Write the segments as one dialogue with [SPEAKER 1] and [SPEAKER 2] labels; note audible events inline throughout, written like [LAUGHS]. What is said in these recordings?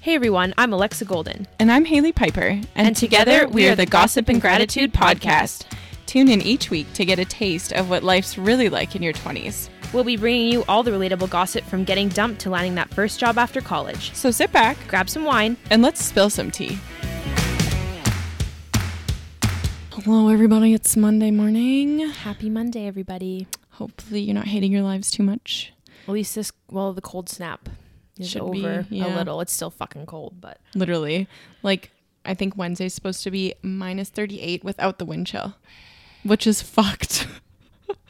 [SPEAKER 1] Hey everyone, I'm Alexa Golden.
[SPEAKER 2] And I'm Haley Piper. And,
[SPEAKER 1] And together, we are the Gossip and Gratitude Podcast.
[SPEAKER 2] Tune in each week to get a taste of what life's really like in your 20s.
[SPEAKER 1] We'll be bringing you all the relatable gossip from getting dumped to landing that first job after college.
[SPEAKER 2] So sit back
[SPEAKER 1] Grab some wine.
[SPEAKER 2] and let's spill some tea. Hello, everybody. It's Monday morning.
[SPEAKER 1] Happy Monday, everybody.
[SPEAKER 2] Hopefully, you're not hating your lives too much.
[SPEAKER 1] At least this, well, the cold snap is
[SPEAKER 2] Should be,
[SPEAKER 1] over a little. It's still fucking cold, but
[SPEAKER 2] Literally. Like, I think Wednesday's supposed to be minus 38 without the wind chill, which is fucked.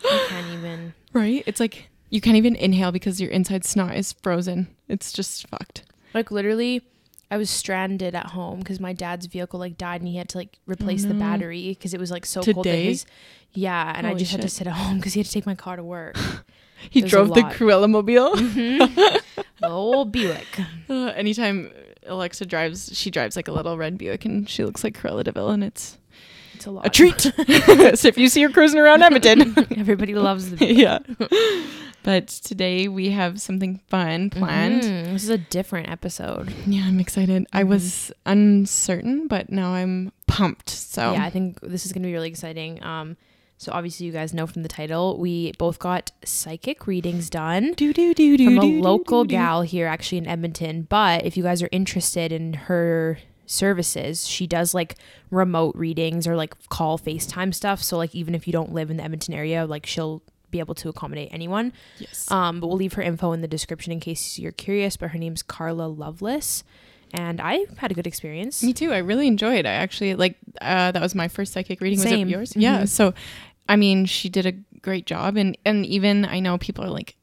[SPEAKER 1] I [LAUGHS] can't even.
[SPEAKER 2] right? It's like you can't even inhale because your inside snot is frozen. It's just fucked.
[SPEAKER 1] Like, literally, I was stranded at home because my dad's vehicle, like, died and he had to, like, oh, replace the
[SPEAKER 2] no.
[SPEAKER 1] battery because it was, like, so cold that his. Yeah, and I
[SPEAKER 2] Holy
[SPEAKER 1] just had to sit at home because he had to take my car to work. [LAUGHS]
[SPEAKER 2] He
[SPEAKER 1] a
[SPEAKER 2] drove the. Cruella mobile.
[SPEAKER 1] the [LAUGHS] old Buick.
[SPEAKER 2] Uh, anytime Alexa drives, she drives like a little red Buick, and she looks like Cruella de Vil, and it's
[SPEAKER 1] It's a lot.
[SPEAKER 2] a treat. [LAUGHS] so if you see her cruising around Edmonton, [LAUGHS]
[SPEAKER 1] Everybody loves the
[SPEAKER 2] yeah. But today we have something fun planned.
[SPEAKER 1] Mhm. This is a different episode.
[SPEAKER 2] Yeah, I'm excited. I was uncertain, but now I'm pumped. So
[SPEAKER 1] Yeah, I think this is going to be really exciting. Um, so obviously you guys know from the title, we both got psychic readings done
[SPEAKER 2] do do do do
[SPEAKER 1] from a local gal here, actually in Edmonton. But if you guys are interested in her services, she does like remote readings or like call FaceTime stuff. So like even if you don't live in the Edmonton area, like she'll be able to accommodate anyone.
[SPEAKER 2] Yes.
[SPEAKER 1] Um, but we'll leave her info in the description in case you're curious. But her name's Carla Lovelace, and I had a good experience.
[SPEAKER 2] Me too. I really enjoyed. I actually like uh, that was my first psychic reading. Was
[SPEAKER 1] Same.
[SPEAKER 2] it yours? Yeah.
[SPEAKER 1] Mhm.
[SPEAKER 2] So, I mean, she did a great job, and and even I know people are like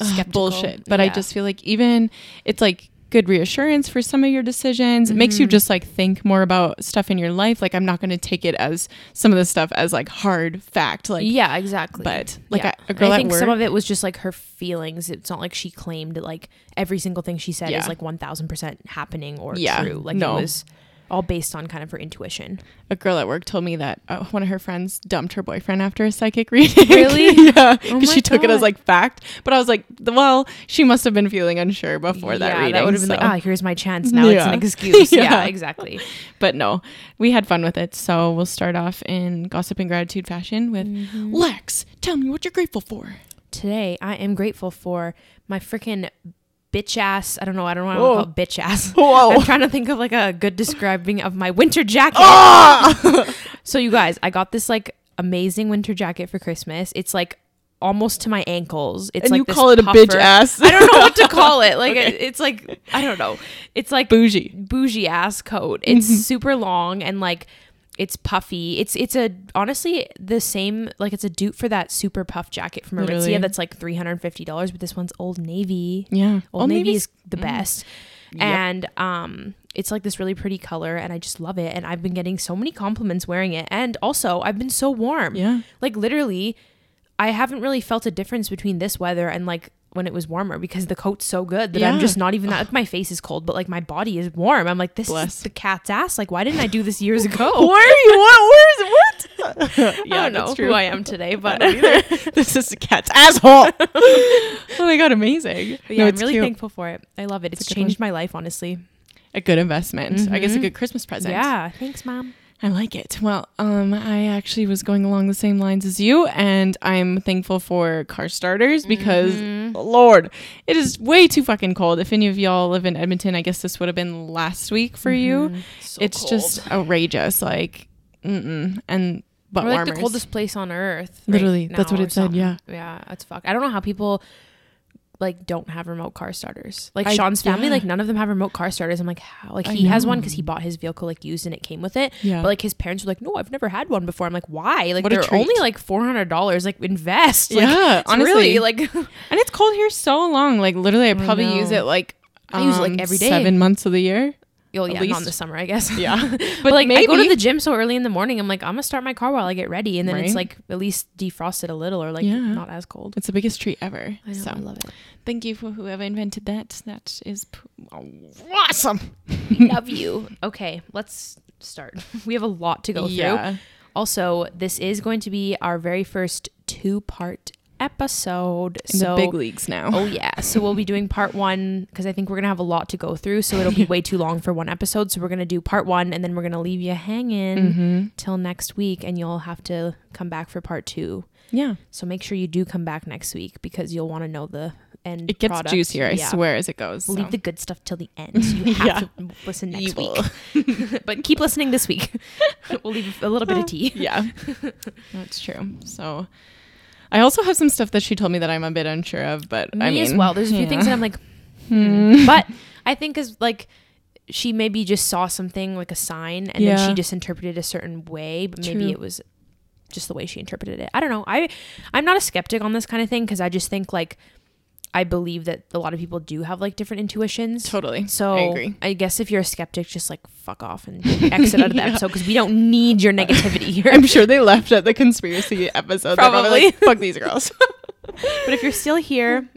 [SPEAKER 2] "Ugh,
[SPEAKER 1] Skeptical.
[SPEAKER 2] bullshit, but I just feel like even it's like good reassurance for some of your decisions. It makes you
[SPEAKER 1] Mhm.
[SPEAKER 2] just like think more about stuff in your life. Like I'm not going to take it as some of the stuff as like hard fact. Like,
[SPEAKER 1] yeah, exactly.
[SPEAKER 2] but like
[SPEAKER 1] yeah.
[SPEAKER 2] I, a girl
[SPEAKER 1] I
[SPEAKER 2] at
[SPEAKER 1] think
[SPEAKER 2] work.
[SPEAKER 1] some of it was just like her feelings. It's not like she claimed like every single thing she said
[SPEAKER 2] Yeah.
[SPEAKER 1] is like one thousand percent happening or
[SPEAKER 2] Yeah,
[SPEAKER 1] true. Like
[SPEAKER 2] no.
[SPEAKER 1] it was all based on kind of her intuition.
[SPEAKER 2] a girl at work told me that uh, one of her friends dumped her boyfriend after a psychic reading. [LAUGHS]
[SPEAKER 1] Really?
[SPEAKER 2] yeah,
[SPEAKER 1] Oh
[SPEAKER 2] because
[SPEAKER 1] my
[SPEAKER 2] she took it as like fact. But I was like, well, she must have been feeling unsure before that
[SPEAKER 1] yeah,
[SPEAKER 2] reading.
[SPEAKER 1] that would have been
[SPEAKER 2] so-
[SPEAKER 1] like, ah, here's my chance. Now it's an excuse. [LAUGHS] yeah.
[SPEAKER 2] Yeah.
[SPEAKER 1] exactly.
[SPEAKER 2] But no, we had fun with it. So we'll start off in gossip and gratitude fashion with
[SPEAKER 1] Mm-hmm.
[SPEAKER 2] Lex. Tell me what you're grateful for.
[SPEAKER 1] Today, I am grateful for my freaking bitch ass. I don't know. I don't want to call it bitch ass. [LAUGHS]
[SPEAKER 2] Whoa.
[SPEAKER 1] I'm trying to think of like a good describing of my winter jacket.
[SPEAKER 2] Ah! [LAUGHS]
[SPEAKER 1] So you guys, I got this like amazing winter jacket for Christmas. It's like almost to my ankles. It's
[SPEAKER 2] and
[SPEAKER 1] like
[SPEAKER 2] you call it a bitch ass.
[SPEAKER 1] I don't know what to call it. [LAUGHS] Like it's like I don't know. It's like
[SPEAKER 2] Bougie.
[SPEAKER 1] bougie ass coat. It's
[SPEAKER 2] Mm-hmm.
[SPEAKER 1] super long and like it's puffy. It's it's a honestly the same like it's a dupe for that super puff jacket from. Aritzia that's like three hundred and fifty dollars, but this one's Old Navy.
[SPEAKER 2] Yeah.
[SPEAKER 1] Old Navy
[SPEAKER 2] Navy's-
[SPEAKER 1] is the best.
[SPEAKER 2] Yep.
[SPEAKER 1] And um it's like this really pretty color and I just love it and I've been getting so many compliments wearing it and also I've been so warm.
[SPEAKER 2] Yeah.
[SPEAKER 1] Like literally I haven't really felt a difference between this weather and like when it was warmer because the coat's so good that I'm just not even that like my face is cold but like my body is warm. I'm like this
[SPEAKER 2] Bless.
[SPEAKER 1] is the cat's ass. Like why didn't I do this years [LAUGHS] ago?
[SPEAKER 2] Where are you? What? Where is it? What? [LAUGHS] [LAUGHS]
[SPEAKER 1] I don't know who I am today, but
[SPEAKER 2] this is the cat's asshole. oh my god, amazing.
[SPEAKER 1] But yeah,
[SPEAKER 2] No,
[SPEAKER 1] I'm really
[SPEAKER 2] cute.
[SPEAKER 1] thankful for it. I love it. It's,
[SPEAKER 2] good
[SPEAKER 1] changed my life, honestly.
[SPEAKER 2] a good investment. I guess a
[SPEAKER 1] Mhm.
[SPEAKER 2] good Christmas present.
[SPEAKER 1] Yeah, thanks, mom.
[SPEAKER 2] I like it. Well, um, I actually was going along the same lines as you, and I'm thankful for car starters because,
[SPEAKER 1] Mhm.
[SPEAKER 2] Lord, it is way too fucking cold. If any of y'all live in Edmonton, I guess this would have been last week for you.
[SPEAKER 1] Mhm. So
[SPEAKER 2] it's
[SPEAKER 1] cold.
[SPEAKER 2] just outrageous, like, mm-mm. and but
[SPEAKER 1] We're like
[SPEAKER 2] warmers.
[SPEAKER 1] the coldest place on earth. right
[SPEAKER 2] Literally, that's what it said,
[SPEAKER 1] something.
[SPEAKER 2] yeah.
[SPEAKER 1] yeah, that's fuck. I don't know how people like don't have remote car starters. Like
[SPEAKER 2] I-
[SPEAKER 1] Sean's family,
[SPEAKER 2] yeah.
[SPEAKER 1] like none of them have remote car starters. I'm like, how? Like
[SPEAKER 2] I
[SPEAKER 1] he has one because he bought his vehicle like used and it came with it.
[SPEAKER 2] Yeah.
[SPEAKER 1] But like his parents were like, no, I've never had one before. I'm like, why? Like
[SPEAKER 2] What
[SPEAKER 1] they're only like four hundred dollars. Like invest. Like,
[SPEAKER 2] yeah, honestly,
[SPEAKER 1] really like [LAUGHS]
[SPEAKER 2] and it's cold here so long. Like literally, I
[SPEAKER 1] I
[SPEAKER 2] probably use it like
[SPEAKER 1] I use it, like,
[SPEAKER 2] um,
[SPEAKER 1] every day.
[SPEAKER 2] seven months of the year.
[SPEAKER 1] Oh yeah, not in the summer, I guess.
[SPEAKER 2] Yeah, [LAUGHS]
[SPEAKER 1] But, like I go to the gym so early in the morning. I'm like, I'm gonna start my car while I get ready, and then it's like at least defrosted a little or like
[SPEAKER 2] Yeah.
[SPEAKER 1] not as cold.
[SPEAKER 2] It's the biggest treat ever.
[SPEAKER 1] I know,
[SPEAKER 2] so
[SPEAKER 1] I love it.
[SPEAKER 2] thank you for whoever invented that. That is awesome. [LAUGHS]
[SPEAKER 1] love you. Okay, let's start. [LAUGHS] We have a lot to go through. Also, this is going to be our very first two part episode.
[SPEAKER 2] In
[SPEAKER 1] so
[SPEAKER 2] the big leagues now.
[SPEAKER 1] Oh yeah. So we'll be doing part one because I think we're gonna have a lot to go through. So it'll be [LAUGHS] way too long for one episode. So we're gonna do part one and then we're gonna leave you hanging
[SPEAKER 2] Mm-hmm.
[SPEAKER 1] till next week, and you'll have to come back for part two.
[SPEAKER 2] Yeah.
[SPEAKER 1] So make sure you do come back next week because you'll want to know the end.
[SPEAKER 2] It gets
[SPEAKER 1] product.
[SPEAKER 2] juicier, I
[SPEAKER 1] Yeah.
[SPEAKER 2] swear, as it goes.
[SPEAKER 1] We'll
[SPEAKER 2] so.
[SPEAKER 1] leave the good stuff till the end. So you [LAUGHS] have
[SPEAKER 2] Yeah.
[SPEAKER 1] to listen next
[SPEAKER 2] Evil.
[SPEAKER 1] week. [LAUGHS] but keep listening this week. we'll leave a little bit of tea.
[SPEAKER 2] yeah, that's true. So, I also have some stuff that she told me that I'm a bit unsure of, but
[SPEAKER 1] Me
[SPEAKER 2] I mean,
[SPEAKER 1] as well. There's a few things that. I'm like, [LAUGHS]
[SPEAKER 2] Hmm.
[SPEAKER 1] hmm. but I think is like she maybe just saw something like a sign and then she just interpreted a certain way, but maybe it was just the way she interpreted it. I don't know. I I'm not a skeptic on this kind of thing because I just think like I believe that a lot of people do have like different intuitions.
[SPEAKER 2] totally.
[SPEAKER 1] So
[SPEAKER 2] I agree.
[SPEAKER 1] I guess if you're a skeptic, just like fuck off and [LAUGHS] exit out of the episode because we don't need your negativity [LAUGHS] here.
[SPEAKER 2] I'm sure they left at the conspiracy episode.
[SPEAKER 1] Probably.
[SPEAKER 2] like, fuck these girls. [LAUGHS]
[SPEAKER 1] but if you're still here,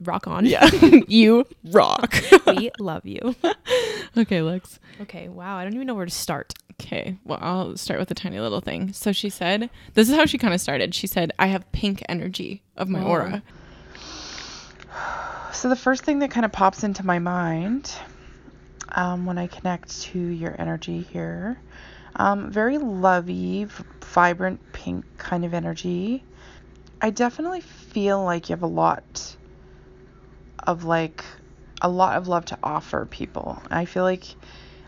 [SPEAKER 1] rock on.
[SPEAKER 2] yeah, you rock.
[SPEAKER 1] we love you.
[SPEAKER 2] okay, Lex.
[SPEAKER 1] Okay, wow. I don't even know where to start.
[SPEAKER 2] Okay, well, I'll start with a tiny little thing. So she said, this is how she kind of started. She said, I have pink energy of my
[SPEAKER 1] Whoa.
[SPEAKER 2] aura.
[SPEAKER 3] So the first thing that kind of pops into my mind um, when I connect to your energy here, um, very lovey, vibrant pink kind of energy. I definitely feel like you have a lot of like a lot of love to offer people. I feel like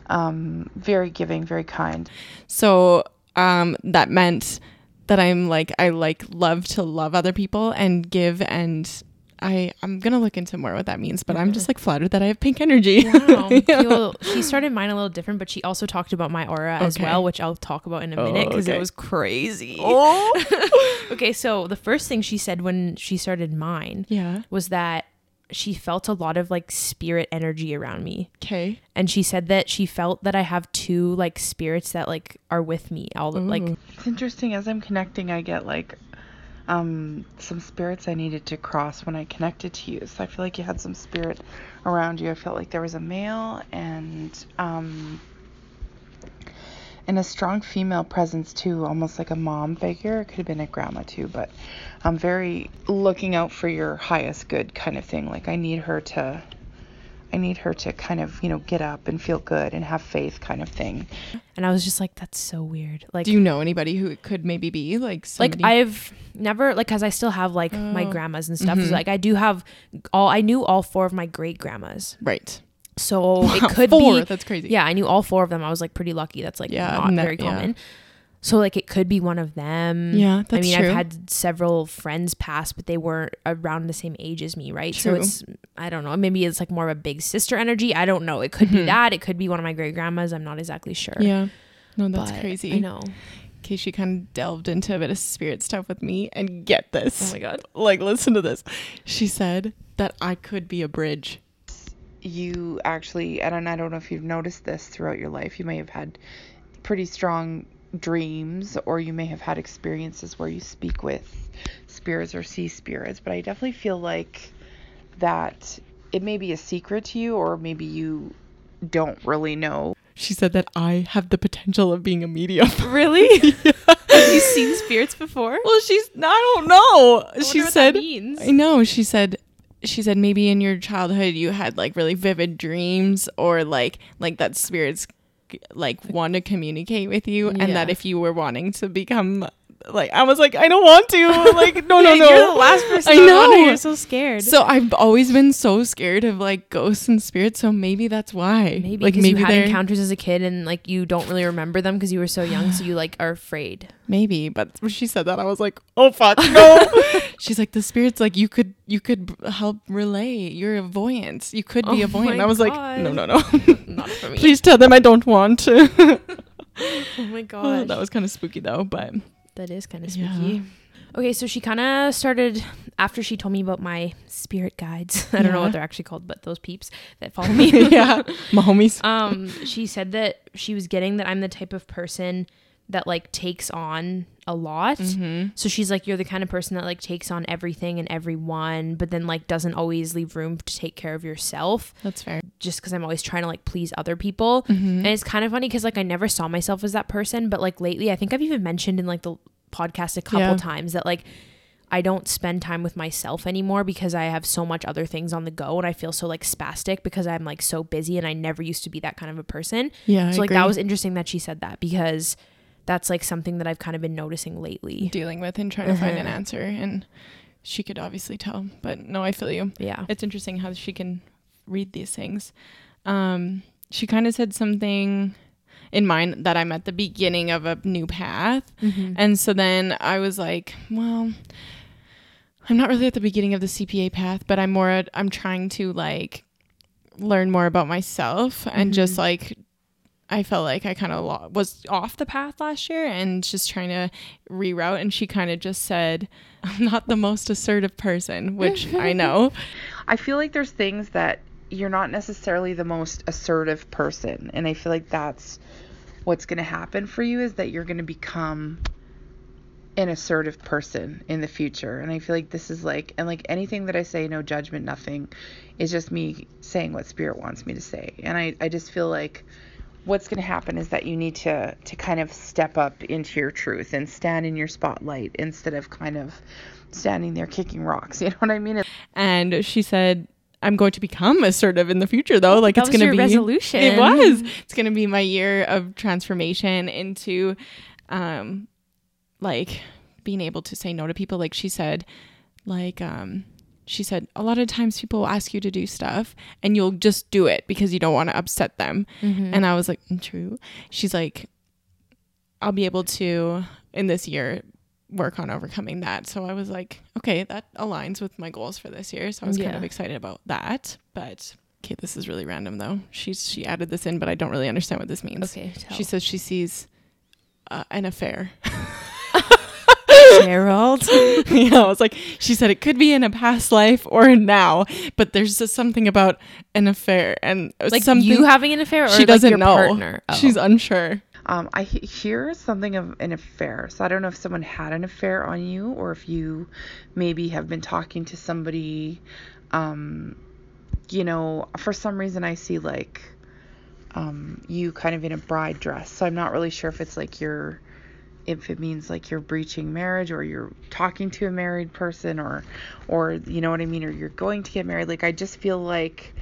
[SPEAKER 3] um, very giving, very kind.
[SPEAKER 2] So um, that meant that I'm like, I like love to love other people and give and. I, I'm gonna look into more what that means, but I'm just mm-hmm. like flattered that I have pink energy.
[SPEAKER 1] Wow. [LAUGHS]
[SPEAKER 2] Yeah.
[SPEAKER 1] Well, she started mine a little different, but she also talked about my aura as well, which I'll talk about in a
[SPEAKER 2] Oh,
[SPEAKER 1] minute because
[SPEAKER 2] okay.
[SPEAKER 1] it was crazy.
[SPEAKER 2] Oh, [LAUGHS]
[SPEAKER 1] Okay, so the first thing she said when she started mine
[SPEAKER 2] yeah.
[SPEAKER 1] was that she felt a lot of like spirit energy around me.
[SPEAKER 2] Okay.
[SPEAKER 1] And she said that she felt that I have two like spirits that like are with me all the like
[SPEAKER 3] It's interesting as I'm connecting, I get like um, some spirits I needed to cross when I connected to you. So I feel like you had some spirit around you. I felt like there was a male and um, and a strong female presence too, almost like a mom figure. It could have been a grandma too, but I'm very looking out for your highest good kind of thing. Like I need her to. I need her to kind of, you know, get up and feel good and have faith kind of thing.
[SPEAKER 1] and I was just like that's so weird. Like
[SPEAKER 2] Do you know anybody who it could maybe be like somebody?
[SPEAKER 1] like I've never like cuz I still have like my
[SPEAKER 2] Oh.
[SPEAKER 1] grandmas and stuff.
[SPEAKER 2] Mhm.
[SPEAKER 1] So, like I do have all I knew all four of my great grandmas.
[SPEAKER 2] right?
[SPEAKER 1] So [LAUGHS]
[SPEAKER 2] Wow,
[SPEAKER 1] it could
[SPEAKER 2] four.
[SPEAKER 1] be
[SPEAKER 2] That's crazy.
[SPEAKER 1] Yeah, I knew all four of them. I was like pretty lucky. That's like
[SPEAKER 2] Yeah,
[SPEAKER 1] not
[SPEAKER 2] no-
[SPEAKER 1] very
[SPEAKER 2] yeah.
[SPEAKER 1] Common. So like it could be one of them.
[SPEAKER 2] Yeah, that's
[SPEAKER 1] I mean,
[SPEAKER 2] true.
[SPEAKER 1] I've had several friends pass, but they weren't around the same age as me, right? So it's I don't know. Maybe it's like more of a big sister energy. I don't know. It could be
[SPEAKER 2] Mhm.
[SPEAKER 1] that. It could be one of my great grandmas. I'm not exactly sure.
[SPEAKER 2] Yeah. No, that's
[SPEAKER 1] But
[SPEAKER 2] crazy.
[SPEAKER 1] I know.
[SPEAKER 2] Okay, she kind of delved into a bit of spirit stuff with me, and get this.
[SPEAKER 1] Oh my god.
[SPEAKER 2] Like, listen to this. She said that I could be a bridge.
[SPEAKER 3] you actually and I don't know if you've noticed this throughout your life you may have had pretty strong dreams or you may have had experiences where you speak with spirits or see spirits but I definitely feel like that it may be a secret to you or maybe you don't really know
[SPEAKER 2] She said that I have the potential of being a medium. [LAUGHS]
[SPEAKER 1] Really? [LAUGHS] Have you seen spirits before?
[SPEAKER 2] well, she's. I don't know. she said.
[SPEAKER 1] means.
[SPEAKER 2] I know. She said. She said maybe in your childhood you had like really vivid dreams or like like that spirits like want to communicate with you and that if you were wanting to become like I was like I don't want to like no no [LAUGHS] no
[SPEAKER 1] You're the last person.
[SPEAKER 2] I
[SPEAKER 1] know. You're so scared.
[SPEAKER 2] So I've always been so scared of like ghosts and spirits. So maybe that's why.
[SPEAKER 1] maybe
[SPEAKER 2] like
[SPEAKER 1] because you had encounters as a kid and like you don't really remember them because you were so young, so you like are afraid.
[SPEAKER 2] maybe. But when she said that, I was like, oh fuck no. [LAUGHS] She's like the spirits. Like you could you could help relay. You're a voyant. You could be
[SPEAKER 1] Oh
[SPEAKER 2] a voyant. I was like,
[SPEAKER 1] God.
[SPEAKER 2] no no no. [LAUGHS]
[SPEAKER 1] Not for me.
[SPEAKER 2] Please tell them I don't want to.
[SPEAKER 1] Oh my
[SPEAKER 2] Oh,
[SPEAKER 1] god.
[SPEAKER 2] that was kind of spooky though. But
[SPEAKER 1] That is kind of
[SPEAKER 2] Yeah.
[SPEAKER 1] spooky. Okay, so she kind of started after she told me about my spirit guides. [LAUGHS] I don't know what they're actually called, but those peeps that follow me. [LAUGHS]
[SPEAKER 2] yeah, my homies.
[SPEAKER 1] um, she said that she was getting that I'm the type of person that like takes on a lot.
[SPEAKER 2] Mm-hmm.
[SPEAKER 1] So she's like, you're the kind of person that like takes on everything and everyone, but then like doesn't always leave room to take care of yourself
[SPEAKER 2] That's fair.
[SPEAKER 1] just because I'm always trying to like please other people.
[SPEAKER 2] Mm-hmm.
[SPEAKER 1] And it's kind of funny because like I never saw myself as that person, but like lately, I think I've even mentioned in like the podcast a couple
[SPEAKER 2] Yeah.
[SPEAKER 1] times that like I don't spend time with myself anymore because I have so much other things on the go and I feel so like spastic because I'm like so busy and I never used to be that kind of a person.
[SPEAKER 2] Yeah.
[SPEAKER 1] so like that was interesting that she said that because that's like something that I've kind of been noticing lately.
[SPEAKER 2] dealing with and trying to find an
[SPEAKER 1] Mhm.
[SPEAKER 2] answer. And she could obviously tell, but no, I feel you.
[SPEAKER 1] Yeah.
[SPEAKER 2] It's interesting how she can read these things. Um, she kind of said something in mind that I'm at the beginning of a new path.
[SPEAKER 1] Mm-hmm.
[SPEAKER 2] And so then I was like, well, I'm not really at the beginning of the CPA path, but I'm more at, I'm trying to like learn more about myself and just
[SPEAKER 1] Mhm.
[SPEAKER 2] like I felt like I kind of lo- was off the path last year and just trying to reroute and she kind of just said I'm not the most assertive person, which [LAUGHS] I know.
[SPEAKER 3] I feel like there's things that you're not necessarily the most assertive person, and I feel like that's what's going to happen for you is that you're going to become an assertive person in the future. And I feel like this is like and like anything that I say no judgment nothing is just me saying what spirit wants me to say. And I I just feel like what's going to happen is that you need to to kind of step up into your truth and stand in your spotlight instead of kind of standing there kicking rocks. [LAUGHS] You know what I mean?
[SPEAKER 2] And she said I'm going to become assertive in the future though. Like
[SPEAKER 1] That
[SPEAKER 2] it's going to be
[SPEAKER 1] resolution.
[SPEAKER 2] It was. It's going to be my year of transformation into um like being able to say no to people like she said like um she said a lot of times people will ask you to do stuff and you'll just do it because you don't want to upset them.
[SPEAKER 1] Mhm.
[SPEAKER 2] And I was like, "Mm, true. She's like, I'll be able to in this year work on overcoming that. So I was like, okay, that aligns with my goals for this year. So I was kind of excited about that. But okay, this is really random though. She's she added this in, but I don't really understand what this means.
[SPEAKER 1] okay. Tell.
[SPEAKER 2] She says she sees uh, an affair. [LAUGHS]
[SPEAKER 1] Gerald. [LAUGHS]
[SPEAKER 2] yeah, I was like, she said it could be in a past life or now, but there's just something about an affair and
[SPEAKER 1] like
[SPEAKER 2] something
[SPEAKER 1] you having an affair or
[SPEAKER 2] she
[SPEAKER 1] like
[SPEAKER 2] doesn't
[SPEAKER 1] your
[SPEAKER 2] know.
[SPEAKER 1] partner? Oh.
[SPEAKER 2] She's unsure.
[SPEAKER 3] Um, I he- hear something of an affair. So I don't know if someone had an affair on you or if you maybe have been talking to somebody. Um, you know, for some reason I see like um, you kind of in a bride dress. So I'm not really sure if it's like you're, if it means like you're breaching marriage or you're talking to a married person or, or you know what I mean, or you're going to get married. Like I just feel like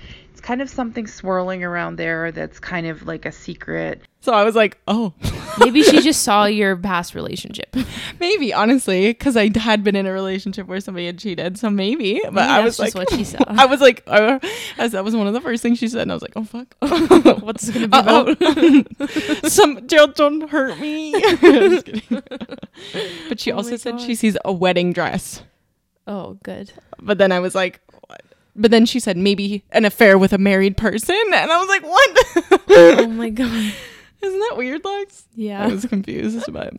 [SPEAKER 3] kind of something swirling around there that's kind of like a secret.
[SPEAKER 2] So I was like, oh,
[SPEAKER 1] Maybe she just saw [LAUGHS] your past relationship.
[SPEAKER 2] maybe honestly, because I had been in a relationship where somebody had cheated, so maybe. But
[SPEAKER 1] Maybe
[SPEAKER 2] I was like,
[SPEAKER 1] what she saw. [LAUGHS]
[SPEAKER 2] I was like, uh, as that was one of the first things she said, and I was like, oh fuck, [LAUGHS]
[SPEAKER 1] What's this gonna be about?
[SPEAKER 2] Some Gerald, don't hurt me. Just kidding. but she
[SPEAKER 1] Oh
[SPEAKER 2] also said
[SPEAKER 1] God.
[SPEAKER 2] she sees a wedding dress.
[SPEAKER 1] Oh, good.
[SPEAKER 2] But then I was like, what? But then she said maybe an affair with a married person, and I was like, what?
[SPEAKER 1] Oh my [LAUGHS] god.
[SPEAKER 2] Isn't that weird, Lex?
[SPEAKER 1] Yeah.
[SPEAKER 2] I was confused, but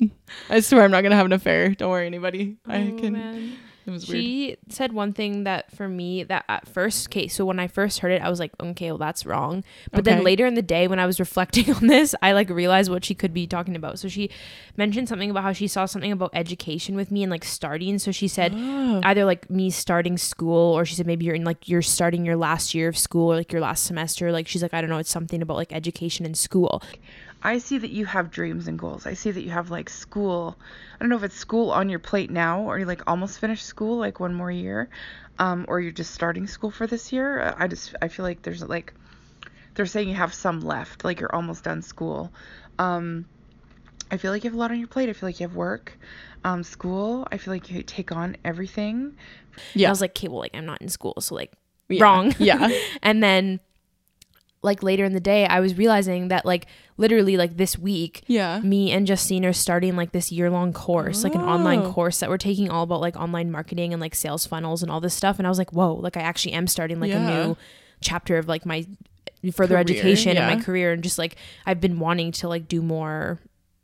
[SPEAKER 2] I swear I'm not gonna have an affair. Don't worry, anybody. I
[SPEAKER 1] Oh,
[SPEAKER 2] can.
[SPEAKER 1] man.
[SPEAKER 2] It was weird.
[SPEAKER 1] She said one thing that for me that at first, okay, so when I first heard it, I was like, okay, well that's wrong. But then later in the day when I was [LAUGHS] reflecting on this, I like realized what she could be talking about. So she mentioned something about how she saw something about education with me and like starting. So she said
[SPEAKER 2] Oh.
[SPEAKER 1] either like me starting school or she said maybe you're in like you're starting your last year of school or like your last semester. Like she's like, I don't know, it's something about like education and school.
[SPEAKER 3] I see that you have dreams and goals. I see that you have like school. I don't know if it's school on your plate now or you like almost finished school, like one more year, um, or you're just starting school for this year. Uh, I just I feel like there's like they're saying you have some left, like you're almost done school. Um, I feel like you have a lot on your plate. I feel like you have work, um, school. I feel like you take on everything.
[SPEAKER 2] Yeah.
[SPEAKER 1] I was like, okay, well, like I'm not in school, so like
[SPEAKER 2] Yeah.
[SPEAKER 1] wrong.
[SPEAKER 2] Yeah. [LAUGHS]
[SPEAKER 1] and then like later in the day, I was realizing that like literally like this week,
[SPEAKER 2] Yeah.
[SPEAKER 1] me and Justine are starting like this year long course, like an online
[SPEAKER 2] Oh.
[SPEAKER 1] course that we're taking all about like online marketing and like sales funnels and all this stuff. And I was like, whoa, like I actually am starting like
[SPEAKER 2] Yeah.
[SPEAKER 1] a new chapter of like my further
[SPEAKER 2] Career,
[SPEAKER 1] education and my career and just like I've been wanting to like do more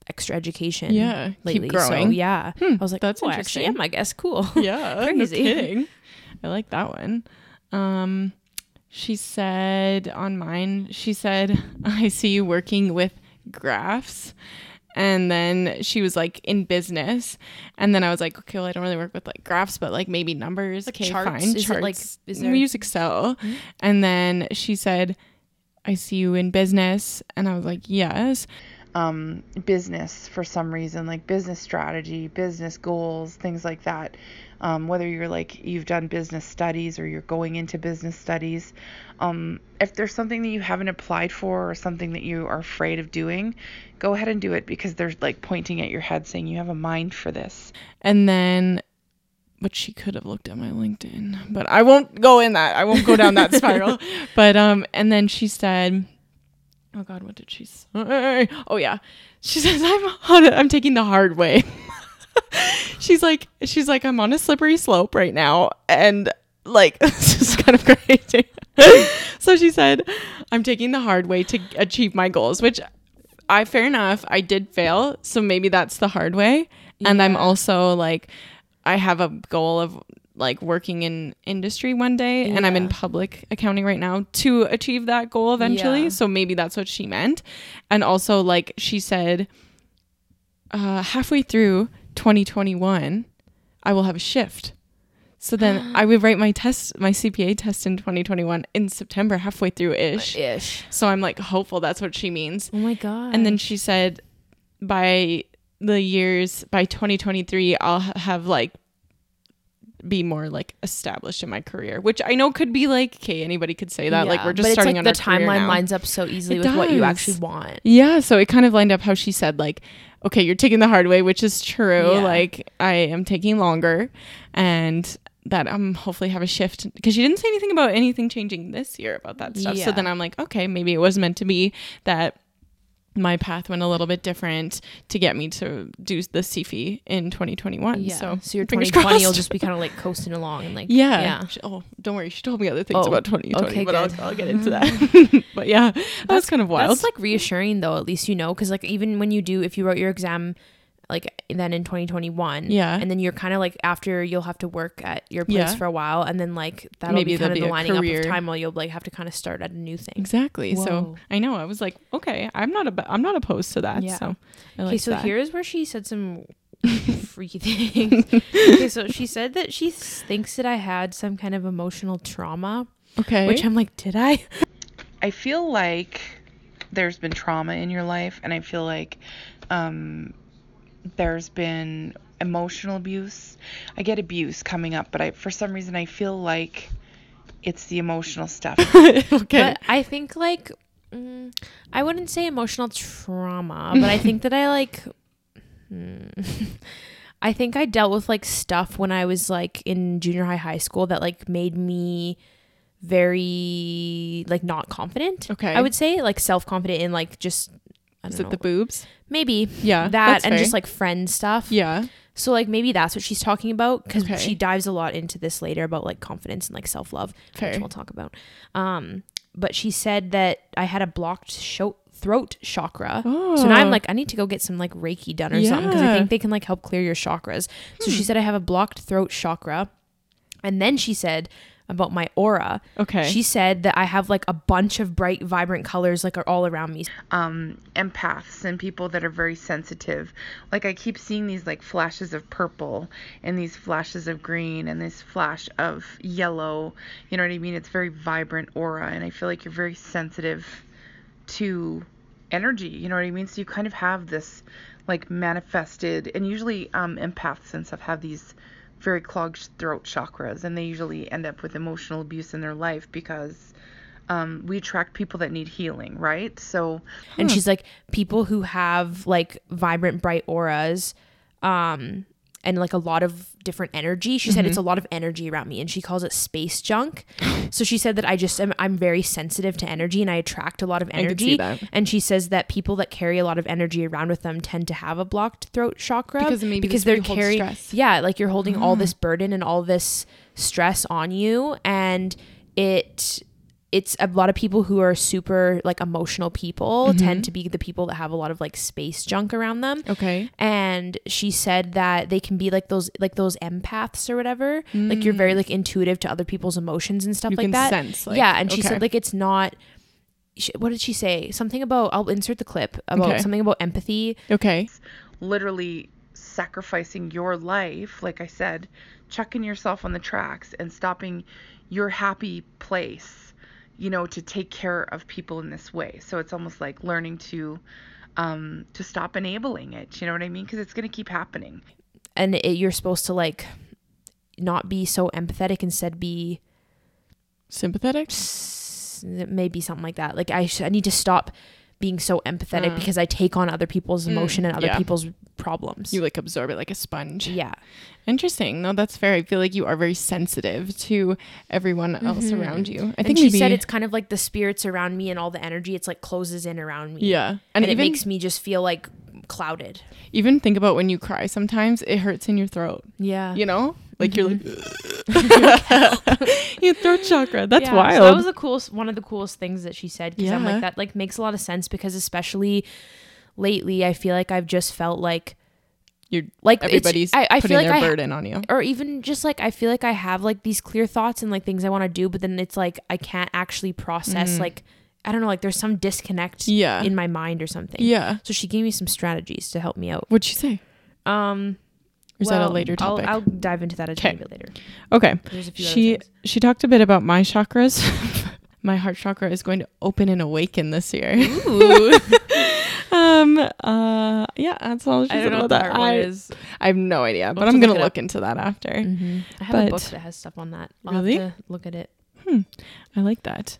[SPEAKER 1] extra education
[SPEAKER 2] Yeah. Keep
[SPEAKER 1] lately.
[SPEAKER 2] growing.
[SPEAKER 1] So yeah.
[SPEAKER 2] Hmm,
[SPEAKER 1] I was like,
[SPEAKER 2] that's
[SPEAKER 1] oh, I actually
[SPEAKER 2] interesting.
[SPEAKER 1] am, I guess. Cool.
[SPEAKER 2] Yeah. [LAUGHS] no
[SPEAKER 1] Crazy.
[SPEAKER 2] kidding. I like that one. Um, she said on mine, she said, [LAUGHS] I see you working with graphs. And then she was like in business. And then I was like, okay, well, I don't really work with like graphs, but like maybe numbers.
[SPEAKER 1] Like
[SPEAKER 2] okay,
[SPEAKER 1] charts?
[SPEAKER 2] fine.
[SPEAKER 1] Is it, like,
[SPEAKER 2] charts.
[SPEAKER 1] is there-
[SPEAKER 2] we use Excel.
[SPEAKER 1] Mhm.
[SPEAKER 2] And then she said, I see you in business. And I was like, yes.
[SPEAKER 3] um, business for some reason, like business strategy, business goals, things like that. Um, whether you're like you've done business studies or you're going into business studies. Um, if there's something that you haven't applied for or something that you are afraid of doing, go ahead and do it because they're like pointing at your head saying you have a mind for this.
[SPEAKER 2] And then but she could have looked at my LinkedIn, but I won't go in that. I won't go down that spiral. [LAUGHS] But um and then she said Oh god, what did she say? Oh yeah. She says I'm on [LAUGHS] I'm taking the hard way. [LAUGHS] she's like she's like I'm on a slippery slope right now and like [LAUGHS] this is kind of [LAUGHS] crazy. so she said I'm taking the hard way to achieve my goals, which I fair enough, I did fail, so maybe that's the hard way. And I'm also like I have a goal of like working in industry one day and I'm in public accounting right now to achieve that goal eventually.
[SPEAKER 1] Yeah.
[SPEAKER 2] So maybe that's what she meant. And also like she said uh halfway through 2021 I will have a shift. So then [GASPS] I would write my test my CPA test in 2021 in September halfway through ish.
[SPEAKER 1] Uh, ish.
[SPEAKER 2] So I'm like hopeful that's what she means.
[SPEAKER 1] Oh my god.
[SPEAKER 2] And then she said by the years by 2023 I'll have like be more like established in my career, which I know could be like okay, anybody could say that like we're just
[SPEAKER 1] but
[SPEAKER 2] starting
[SPEAKER 1] it's like
[SPEAKER 2] on
[SPEAKER 1] the timeline lines up so easily
[SPEAKER 2] It
[SPEAKER 1] with what you actually want.
[SPEAKER 2] Yeah, so it kind of lined up how she said like okay, you're taking the hard way, which is true.
[SPEAKER 1] Yeah.
[SPEAKER 2] Like I am taking longer and that I'm hopefully have a shift because she didn't say anything about anything changing this year about that stuff. So then I'm like, okay, maybe it was meant to be that my path went a little bit different to get me to do the CFE in 2021.
[SPEAKER 1] Yeah.
[SPEAKER 2] So,
[SPEAKER 1] So, your
[SPEAKER 2] fingers
[SPEAKER 1] 2020 will just be kind of like coasting along and like
[SPEAKER 2] yeah.
[SPEAKER 1] yeah.
[SPEAKER 2] She- Oh, don't worry. She told me other things
[SPEAKER 1] Oh,
[SPEAKER 2] about 2020,
[SPEAKER 1] okay,
[SPEAKER 2] but I'll. I'll get into that. [LAUGHS] [LAUGHS] but yeah, that was kind of wild.
[SPEAKER 1] That's like reassuring though. At least you know, because like even when you do, if you wrote your exam, like then in 2021,
[SPEAKER 2] Yeah.
[SPEAKER 1] and then you're kind of like after you'll have to work at your place
[SPEAKER 2] Yeah.
[SPEAKER 1] for a while, and then like that'll
[SPEAKER 2] Maybe
[SPEAKER 1] be kind of the
[SPEAKER 2] a
[SPEAKER 1] lining up of time while you'll like have to kind of start at a new thing.
[SPEAKER 2] Exactly. So I know. I was like, okay, I'm not ab- I'm not opposed to that.
[SPEAKER 1] Yeah.
[SPEAKER 2] So
[SPEAKER 1] Okay, so
[SPEAKER 2] that.
[SPEAKER 1] here's where she said some [LAUGHS] freaky things. okay, so she said that she thinks that I had some kind of emotional trauma,
[SPEAKER 2] okay.
[SPEAKER 1] which I'm like, did I?
[SPEAKER 3] I feel like there's been trauma in your life, and I feel like um, there's been emotional abuse. I get abuse coming up, but I for some reason I feel like it's the emotional stuff. [LAUGHS]
[SPEAKER 2] okay.
[SPEAKER 1] But I think like mm, I wouldn't say emotional trauma, but I think [LAUGHS] that I like. hmm, [LAUGHS] I think I dealt with like stuff when I was like in junior high, high school that like made me very like not confident.
[SPEAKER 2] Okay.
[SPEAKER 1] I would say like self confident in like just I
[SPEAKER 2] Is it the boobs?
[SPEAKER 1] maybe
[SPEAKER 2] Yeah.
[SPEAKER 1] that and
[SPEAKER 2] fair.
[SPEAKER 1] just like friend stuff.
[SPEAKER 2] yeah.
[SPEAKER 1] So like maybe that's what she's talking about because
[SPEAKER 2] Okay.
[SPEAKER 1] she dives a lot into this later about like confidence and like self love, which we'll talk about. Um, but she said that I had a blocked sho- throat chakra. So now I'm
[SPEAKER 2] Oh.
[SPEAKER 1] like, I need to go get some like Reiki done or something because I think they can like help clear your chakras. So she said I have a blocked throat chakra, and then she said about my aura.
[SPEAKER 2] Okay.
[SPEAKER 1] She said that I have like a bunch of bright, vibrant colors like are all around me.
[SPEAKER 3] um, empaths and people that are very sensitive. Like I keep seeing these like flashes of purple and these flashes of green and this flash of yellow. You know what I mean? It's very vibrant aura, and I feel like you're very sensitive to energy. You know what I mean? So you kind of have this like manifested, and usually um, empaths and stuff have these very clogged throat chakras, and they usually end up with emotional abuse in their life because um, we attract people that need healing, right? So
[SPEAKER 1] and she's like people who have like vibrant bright auras um and like a lot of different energy. She
[SPEAKER 2] Mm-hmm.
[SPEAKER 1] said it's a lot of energy around me and she calls it space junk. So she said that i just am i'm very sensitive to energy and i attract a lot of energy. and she says that people that carry a lot of energy around with them tend to have a blocked throat chakra
[SPEAKER 2] Because maybe
[SPEAKER 1] because they're carrying yeah like you're holding all
[SPEAKER 2] Ah.
[SPEAKER 1] this burden and all this stress on you and it it's a lot of people who are super like emotional people
[SPEAKER 2] Mm-hmm.
[SPEAKER 1] tend to be the people that have a lot of like space junk around them
[SPEAKER 2] okay.
[SPEAKER 1] and she said that they can be like those like those empaths or whatever like you're very like intuitive to other people's emotions and stuff
[SPEAKER 2] Mm. You
[SPEAKER 1] like
[SPEAKER 2] can
[SPEAKER 1] that
[SPEAKER 2] sense, like-
[SPEAKER 1] yeah and she
[SPEAKER 2] okay.
[SPEAKER 1] said like it's not she, what did she say something about i'll insert the clip about
[SPEAKER 2] Okay.
[SPEAKER 1] something about empathy
[SPEAKER 2] Okay.
[SPEAKER 3] literally sacrificing your life, like I said, chucking yourself on the tracks and stopping your happy place, you know, to take care of people in this way. So it's almost like learning to um to stop enabling it. You know what I mean? Because it's going to keep happening.
[SPEAKER 1] and it, you're supposed to like not be so empathetic, instead be
[SPEAKER 2] Sympathetic?
[SPEAKER 1] s- maybe something like that. Like I, sh- I need to stop being so empathetic
[SPEAKER 2] Mm.
[SPEAKER 1] because I take on other people's
[SPEAKER 2] Mm,
[SPEAKER 1] emotion and other
[SPEAKER 2] yeah.
[SPEAKER 1] people's problems.
[SPEAKER 2] You like absorb it like a sponge.
[SPEAKER 1] yeah.
[SPEAKER 2] Interesting. No, that's fair. I feel like you are very sensitive to everyone else
[SPEAKER 1] Mhm.
[SPEAKER 2] around you. I
[SPEAKER 1] and
[SPEAKER 2] think
[SPEAKER 1] she
[SPEAKER 2] maybe,
[SPEAKER 1] said it's kind of like the spirits around me and all the energy. It's like closes in around me.
[SPEAKER 2] yeah,
[SPEAKER 1] and,
[SPEAKER 2] and,
[SPEAKER 1] it makes me just feel like clouded.
[SPEAKER 2] even think about when you cry. Sometimes it hurts in your throat.
[SPEAKER 1] Yeah.
[SPEAKER 2] You know, like you're like
[SPEAKER 1] Mm-hmm. [LAUGHS]
[SPEAKER 2] your throat chakra. That's
[SPEAKER 1] Yeah,
[SPEAKER 2] wild.
[SPEAKER 1] So that was the coolest, one of the coolest things that she said. Because I'm
[SPEAKER 2] Yeah.
[SPEAKER 1] like that, like makes a lot of sense. Because especially lately, I feel like I've just felt like
[SPEAKER 2] You're-
[SPEAKER 1] like
[SPEAKER 2] Everybody's
[SPEAKER 1] I, I
[SPEAKER 2] putting
[SPEAKER 1] feel like
[SPEAKER 2] their
[SPEAKER 1] I,
[SPEAKER 2] burden on you.
[SPEAKER 1] or even just like I feel like I have like these clear thoughts and like things I want to do, but then it's like I can't actually process.
[SPEAKER 2] Mm.
[SPEAKER 1] Like I don't know, like there's some disconnect
[SPEAKER 2] Yeah.
[SPEAKER 1] in my mind or something.
[SPEAKER 2] yeah.
[SPEAKER 1] So she gave me some strategies to help me out.
[SPEAKER 2] What'd she say?
[SPEAKER 1] Um,
[SPEAKER 2] Or is that a
[SPEAKER 1] well,
[SPEAKER 2] later
[SPEAKER 1] I'll-
[SPEAKER 2] topic?
[SPEAKER 1] I'll, dive into that a tiny
[SPEAKER 2] Okay.
[SPEAKER 1] bit later.
[SPEAKER 2] okay.
[SPEAKER 1] There's a few
[SPEAKER 2] She she talked a bit about my chakras. [LAUGHS] my heart chakra is going to open and awaken this year.
[SPEAKER 1] Ooh. [LAUGHS]
[SPEAKER 2] um. Uh. Yeah. That's all she
[SPEAKER 1] I
[SPEAKER 2] said
[SPEAKER 1] don't know what
[SPEAKER 2] that. I,
[SPEAKER 1] is.
[SPEAKER 2] I have no idea, but I'm gonna
[SPEAKER 1] look
[SPEAKER 2] into that after.
[SPEAKER 1] Mhm. I have a book that has stuff on that. I'll
[SPEAKER 2] Really?
[SPEAKER 1] have to look at it. Hmm.
[SPEAKER 2] I like that.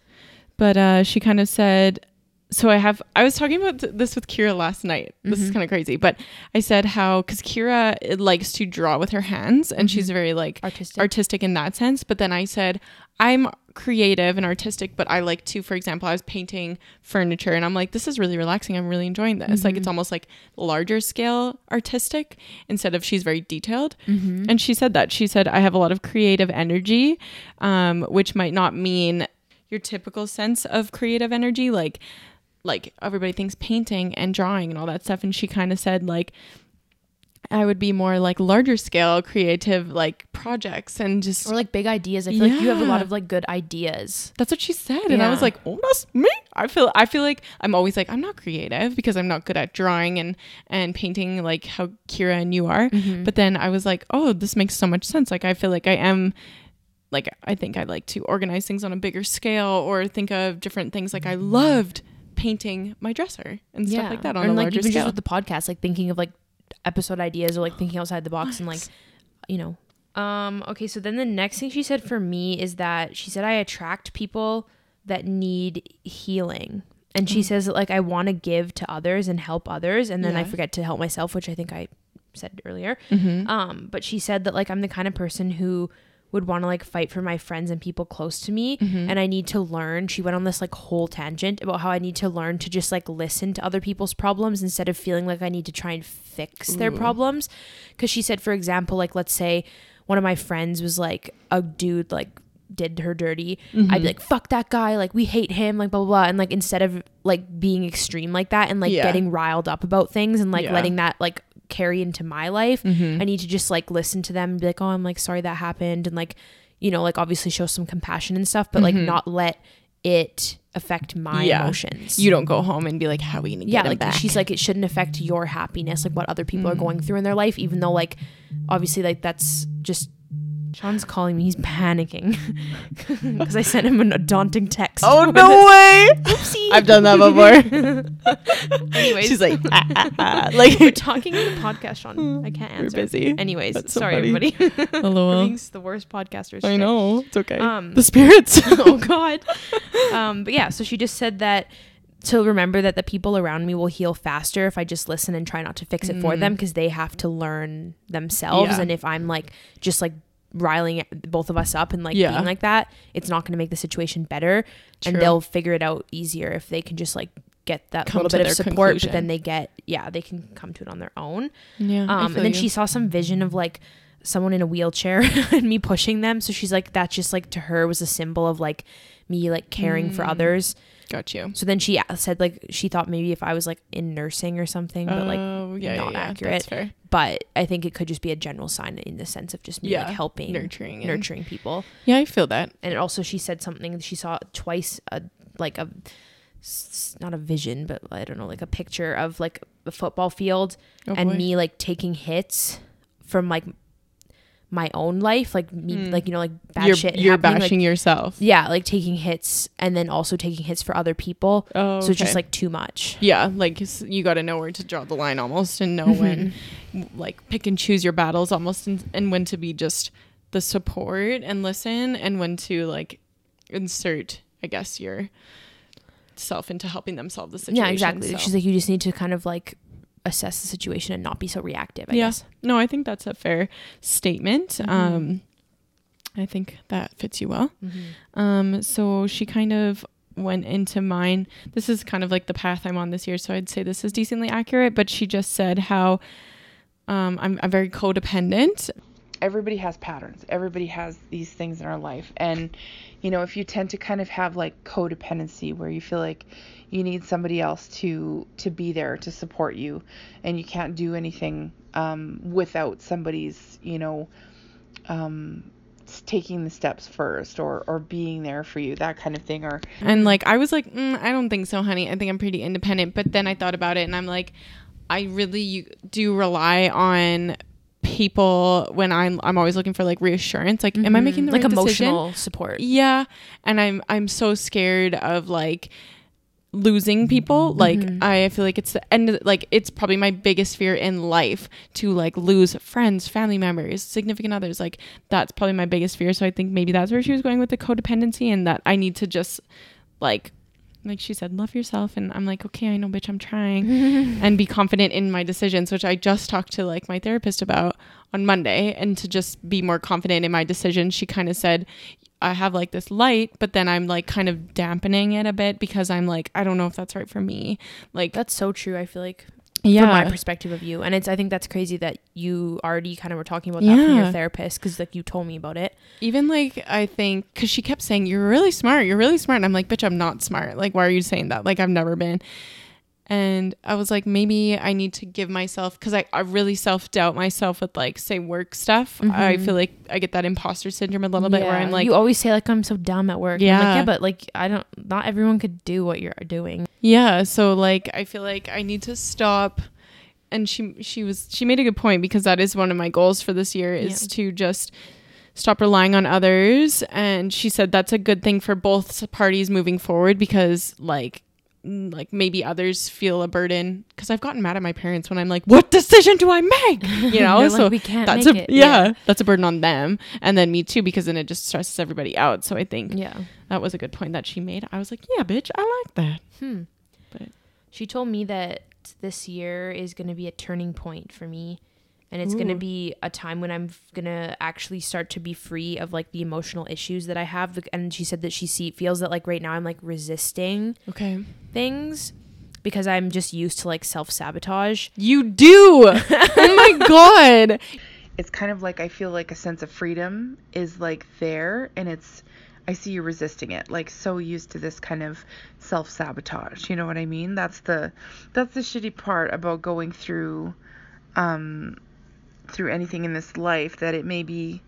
[SPEAKER 2] But uh, she kind of said, so I have, I was talking about this with Kira last night. This is
[SPEAKER 1] Mhm.
[SPEAKER 2] kind of crazy, but I said how, because Kira likes to draw with her hands and she's
[SPEAKER 1] Mhm.
[SPEAKER 2] very like
[SPEAKER 1] Artistic.
[SPEAKER 2] artistic in that sense. But then I said, I'm creative and artistic, but I like to, for example, I was painting furniture and I'm like, this is really relaxing. I'm really enjoying this. Like, it's
[SPEAKER 1] Mhm.
[SPEAKER 2] almost like larger scale artistic instead of she's very detailed.
[SPEAKER 1] Mhm.
[SPEAKER 2] And she said that. She said, I have a lot of creative energy, um, which might not mean your typical sense of creative energy. Like, like everybody thinks painting and drawing and all that stuff. And she kind of said, like, I would be more like larger scale creative like projects and just
[SPEAKER 1] or like big ideas. I feel like you have a lot of like good ideas.
[SPEAKER 2] that's what she said. And I was like, oh, that's me. I feel I feel like I'm always like I'm not creative because I'm not good at drawing and and painting like how Kira and you are.
[SPEAKER 1] Mm-hmm.
[SPEAKER 2] But then I was like, oh, this makes so much sense. Like I feel like I am like I think I like to organize things on a bigger scale or think of different things. Like I loved painting my dresser and stuff like that on
[SPEAKER 1] and
[SPEAKER 2] a
[SPEAKER 1] like
[SPEAKER 2] larger
[SPEAKER 1] even
[SPEAKER 2] scale.
[SPEAKER 1] just with the podcast, like thinking of like episode ideas or like thinking outside the box and like you know. Um. Okay. So then the next thing she said for me is that she said I attract people that need healing. And she
[SPEAKER 2] Mm.
[SPEAKER 1] says that like I want to give to others and help others, and then I forget to help myself, which I think I said earlier.
[SPEAKER 2] Mhm.
[SPEAKER 1] Um, but she said that like I'm the kind of person who would want to like fight for my friends and people close to me
[SPEAKER 2] Mhm.
[SPEAKER 1] and I need to learn. She went on this like whole tangent about how I need to learn to just like listen to other people's problems instead of feeling like I need to try and fix their problems. Cuz she said for example like let's say one of my friends was like a dude like did her dirty, I'd
[SPEAKER 2] Mhm.
[SPEAKER 1] be like, fuck that guy, like we hate him, like blah blah blah. And like instead of like being extreme like that and like
[SPEAKER 2] Yeah.
[SPEAKER 1] getting riled up about things and like
[SPEAKER 2] Yeah.
[SPEAKER 1] letting that like carry into my life,
[SPEAKER 2] Mhm.
[SPEAKER 1] I need to just like listen to them and be like, oh, I'm like sorry that happened and like, you know, like obviously show some compassion and stuff, but like
[SPEAKER 2] Mhm.
[SPEAKER 1] not let it affect my
[SPEAKER 2] Yeah.
[SPEAKER 1] emotions.
[SPEAKER 2] you don't go home and be like, how are we gonna get
[SPEAKER 1] yeah, like
[SPEAKER 2] back?
[SPEAKER 1] she's like it shouldn't affect your happiness, like what other people are
[SPEAKER 2] Mm.
[SPEAKER 1] going through in their life, even though like obviously like that's just Sean's calling me. He's panicking [LAUGHS] because I sent him a daunting text.
[SPEAKER 2] oh [LAUGHS] no
[SPEAKER 1] it.
[SPEAKER 2] way!
[SPEAKER 1] Oopsie.
[SPEAKER 2] I've done that before. [LAUGHS]
[SPEAKER 1] Anyways,
[SPEAKER 2] she's like, ah, ah, ah. like
[SPEAKER 1] we're talking in the podcast, Sean. I can't answer.
[SPEAKER 2] We're busy.
[SPEAKER 1] Anyways,
[SPEAKER 2] That's
[SPEAKER 1] sorry
[SPEAKER 2] funny.
[SPEAKER 1] everybody.
[SPEAKER 2] Hello.
[SPEAKER 1] being the worst podcasters.
[SPEAKER 2] I know it's okay.
[SPEAKER 1] Um,
[SPEAKER 2] the spirits.
[SPEAKER 1] oh God. Um, but yeah, so she just said that to remember that the people around me will heal faster if I just listen and try not to fix it for
[SPEAKER 2] Mm.
[SPEAKER 1] them because they have to learn themselves.
[SPEAKER 2] Yeah.
[SPEAKER 1] And if I'm like just like riling both of us up and like
[SPEAKER 2] Yeah.
[SPEAKER 1] being like that, it's not going to make the situation better.
[SPEAKER 2] True.
[SPEAKER 1] And they'll figure it out easier if they can just like get that
[SPEAKER 2] Come
[SPEAKER 1] little bit of support.
[SPEAKER 2] conclusion.
[SPEAKER 1] But then they get yeah, they can come to it on their own.
[SPEAKER 2] yeah.
[SPEAKER 1] Um, and then
[SPEAKER 2] you.
[SPEAKER 1] she saw some vision of like someone in a wheelchair [LAUGHS] and me pushing them. So she's like, that just like to her was a symbol of like me like caring for
[SPEAKER 2] Mm.
[SPEAKER 1] others.
[SPEAKER 2] Got you.
[SPEAKER 1] So then she said like she thought maybe if I was like in nursing or something, but like
[SPEAKER 2] Oh, yeah,
[SPEAKER 1] not
[SPEAKER 2] yeah,
[SPEAKER 1] accurate.
[SPEAKER 2] That's fair.
[SPEAKER 1] but I think it could just be a general sign in the sense of just me like helping
[SPEAKER 2] Nurturing.
[SPEAKER 1] nurturing people.
[SPEAKER 2] Yeah, I feel that.
[SPEAKER 1] And also she said something she saw twice a like a not a vision, but I don't know, like a picture of like a football field
[SPEAKER 2] Oh,
[SPEAKER 1] and
[SPEAKER 2] boy.
[SPEAKER 1] me like taking hits from like my own life, like me,
[SPEAKER 2] Mm.
[SPEAKER 1] like you know, like bad
[SPEAKER 2] you're,
[SPEAKER 1] shit.
[SPEAKER 2] You're
[SPEAKER 1] happening, like-
[SPEAKER 2] bashing yourself.
[SPEAKER 1] yeah, like taking hits and then also taking hits for other people.
[SPEAKER 2] Oh,
[SPEAKER 1] So it's just like too much.
[SPEAKER 2] yeah, like you got to know where to draw the line almost and know when, [LAUGHS] like pick and choose your battles almost and, and when to be just the support and listen and when to like insert i guess your self into helping them solve the situation
[SPEAKER 1] yeah, exactly.
[SPEAKER 2] so.
[SPEAKER 1] She's like, you just need to kind of like assess the situation and not be so reactive. I
[SPEAKER 2] Yeah.
[SPEAKER 1] guess.
[SPEAKER 2] no i think that's a fair statement
[SPEAKER 1] Mhm.
[SPEAKER 2] um i think that fits you well Um, so she kind of went into mine. This is kind of like the path I'm on this year, so I'd say this is decently accurate. But she just said how um, I'm, I'm very codependent.
[SPEAKER 3] Everybody has patterns. Everybody has these things in our life. And, you know, if you tend to kind of have like codependency where you feel like you need somebody else to to be there to support you and you can't do anything um, without somebody's, you know, um, taking the steps first or or being there for you, that kind of thing or
[SPEAKER 2] And like I was like, mm, I don't think so, honey. I think I'm pretty independent. But then I thought about it, and I'm like, I really do rely on people when I'm I'm always looking for like reassurance. Like, am I making the mm-hmm.
[SPEAKER 1] like
[SPEAKER 2] right decision?
[SPEAKER 1] emotional support?
[SPEAKER 2] Yeah, and I'm I'm so scared of like losing people. Mm-hmm. Like mm-hmm. I feel like it's the end of like it's probably my biggest fear in life to like lose friends, family members, significant others. Like that's probably my biggest fear. So I think maybe that's where she was going with the codependency and that I need to just like like she said, love yourself. And I'm like, okay, I know, bitch, I'm trying [LAUGHS] and be confident in my decisions, which I just talked to like my therapist about on Monday. And to just be more confident in my decisions, she kind of said, I have like this light, but then I'm like kind of dampening it a bit because I'm like, I don't know if that's right for me. Like,
[SPEAKER 1] That's so true. I feel like
[SPEAKER 2] yeah.
[SPEAKER 1] from my perspective of you, and it's I think that's crazy that you already kind of were talking about that from your
[SPEAKER 2] Yeah.
[SPEAKER 1] therapist because like you told me about it.
[SPEAKER 2] even like I think because she kept saying you're really smart, you're really smart, and I'm like, bitch, I'm not smart. Like, why are you saying that? Like, I've never been. And I was like, maybe I need to give myself because I, I really self doubt myself with like say work stuff. I mm-hmm. feel like I get that imposter syndrome a little bit where I'm like,
[SPEAKER 1] you always say like I'm so dumb at work. Yeah, like,
[SPEAKER 2] Yeah.
[SPEAKER 1] yeah, but like I don't. Not everyone could do what you're doing.
[SPEAKER 2] Yeah, so like I feel like I need to stop and she she was she made a good point because that is one of my goals for this year is
[SPEAKER 1] Yeah.
[SPEAKER 2] to just stop relying on others and she said that's a good thing for both parties moving forward because like like maybe others feel a burden because I've gotten mad at my parents when I'm like, "What decision do I make?" You [LAUGHS] know,
[SPEAKER 1] They're like,
[SPEAKER 2] so
[SPEAKER 1] "We can't
[SPEAKER 2] that's a
[SPEAKER 1] it."
[SPEAKER 2] yeah,
[SPEAKER 1] Yeah.
[SPEAKER 2] that's a burden on them and then me too because then it just stresses everybody out. So I think
[SPEAKER 1] Yeah.
[SPEAKER 2] that was a good point that she made. I was like, "Yeah, bitch, I like that."
[SPEAKER 1] Hmm.
[SPEAKER 2] But
[SPEAKER 1] She told me that this year is going to be a turning point for me. And it's going to be a time when I'm going to actually start to be free of like the emotional issues that I have. And she said that she see, feels that like right now I'm like resisting
[SPEAKER 2] Okay.
[SPEAKER 1] things because I'm just used to like self sabotage.
[SPEAKER 2] You do. oh my [LAUGHS] god.
[SPEAKER 3] it's kind of like I feel like a sense of freedom is like there and it's I see you resisting it like so used to this kind of self-sabotage you know what I mean that's the that's the shitty part about going through um through anything in this life that it may be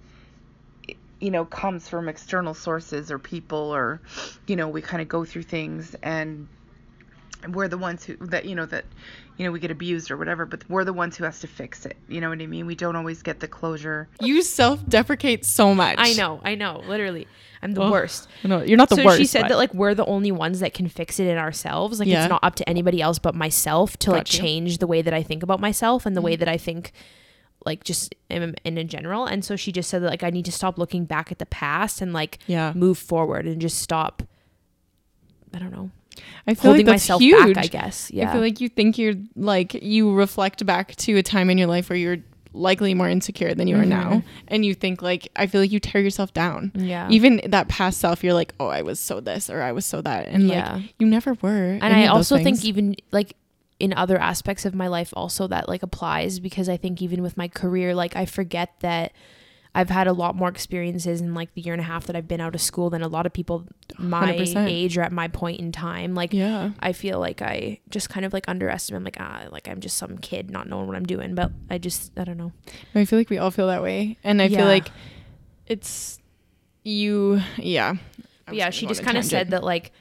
[SPEAKER 3] you know comes from external sources or people or you know we kind of go through things and we're the ones who that you know that you know we get abused or whatever but we're the ones who has to fix it you know what i mean we don't always get the closure
[SPEAKER 2] You self-deprecate so much.
[SPEAKER 1] I know, I know, literally. I'm the
[SPEAKER 2] Ugh.
[SPEAKER 1] worst.
[SPEAKER 2] No, you're not the
[SPEAKER 1] so
[SPEAKER 2] worst.
[SPEAKER 1] she said
[SPEAKER 2] but-
[SPEAKER 1] that like we're the only ones that can fix it in ourselves. Like
[SPEAKER 2] Yeah.
[SPEAKER 1] it's not up to anybody else but myself to like
[SPEAKER 2] Gotcha.
[SPEAKER 1] change the way that I think about myself and the
[SPEAKER 2] Mm-hmm.
[SPEAKER 1] way that I think like just in, in in general. And so she just said that like I need to stop looking back at the past and like
[SPEAKER 2] yeah.
[SPEAKER 1] move forward and just stop I don't know.
[SPEAKER 2] I feel like that's
[SPEAKER 1] myself
[SPEAKER 2] huge.
[SPEAKER 1] back, I guess. Yeah.
[SPEAKER 2] I feel like you think you're like you reflect back to a time in your life where you're likely more insecure than you are mm-hmm.
[SPEAKER 1] now,
[SPEAKER 2] and you think like I feel like you tear yourself down.
[SPEAKER 1] yeah.
[SPEAKER 2] Even that past self, you're like, oh, I was so this or I was so that, and
[SPEAKER 1] Yeah.
[SPEAKER 2] like you never were.
[SPEAKER 1] and I also think even like in other aspects of my life also that like applies because I think even with my career like I forget that I've had a lot more experiences in like the year and a half that I've been out of school than a lot of people my
[SPEAKER 2] 100%.
[SPEAKER 1] age or at my point in time like
[SPEAKER 2] yeah,
[SPEAKER 1] I feel like I just kind of like underestimate I'm like ah like I'm just some kid not knowing what I'm doing but I just I don't know
[SPEAKER 2] I feel like we all feel that way, and I
[SPEAKER 1] Yeah.
[SPEAKER 2] feel like it's you. Yeah,
[SPEAKER 1] yeah, she just kind of said that like